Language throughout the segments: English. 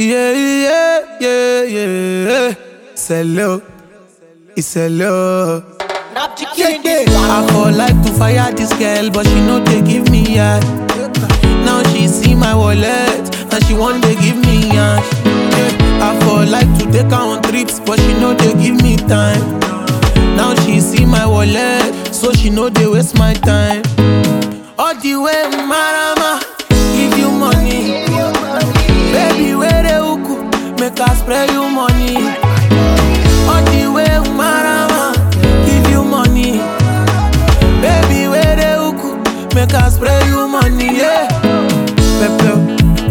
Yeah, yeah, yeah, yeah. Hello, it's hello. I for like to fire this girl, but she know they give me yash. Now she see my wallet, and she want to give me. Yeah, I for like to take her on trips, but she know they give me time. Now she see my wallet, so she know they waste my time. All the way, marama, make her spray you money, yeah. Pepe,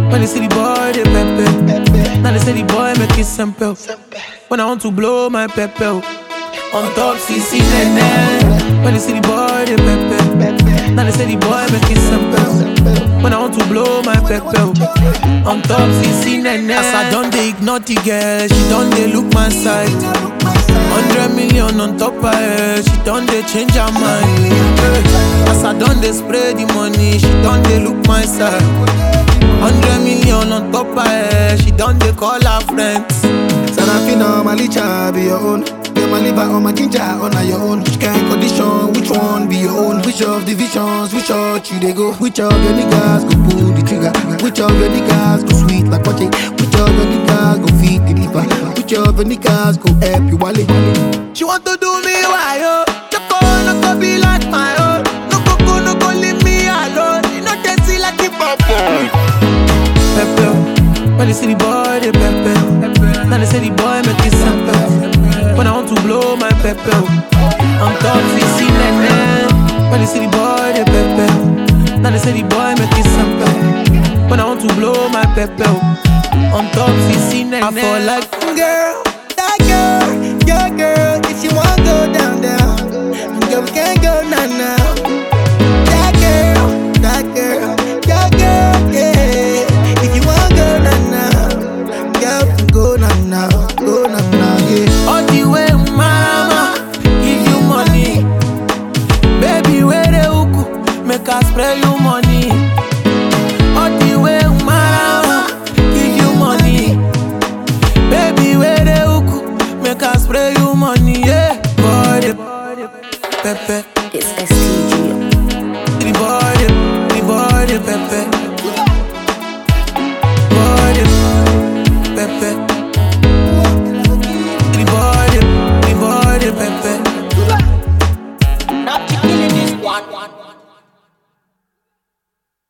when they see the boy, they pepe. Now they say the boy make it simple. When I want to blow my pepe. On top, CC Nene. When they see the boy, they pepe. Now they say the boy make it simple. When I want to blow my pepe. On top, CC Nene. As I done, they ignore the girl. She done, they look my side. Hundred million on top of her. She done, they change her mind. Eh. As I done, they spray the money. She done, they look my side. Hundred million on top of her. She done, they call her friends. Sanafina, my licha be your own. Get my liver on my ginger on your own. Which kind condition? Which one be your own? Which of the visions? Which church you they go? Which of your niggas go pull the trigger? Which of your niggas go of go help you wallet? She want to do me why oh. yo? Choco no go be like my own. No go go no go leave me alone. You know they see like it pop. Oh. Pepe, oh. when they see the boy they pepe. Now they say the boy make it simple. When I want to blow my pepe, on top CC nene. When they see the boy they pepe. Now they say the boy make it simple. When I want to blow my pepe, on top CC nene. I eh. fall like Girl, can't go na na. That girl, that girl, girl, yeah. If you want go girl go go yeah. All the way, mama, give you money, baby. Where? Make us spray you money. Pepe. It's STG. Baby boy, baby boy, Pepe. Boy, Pepe.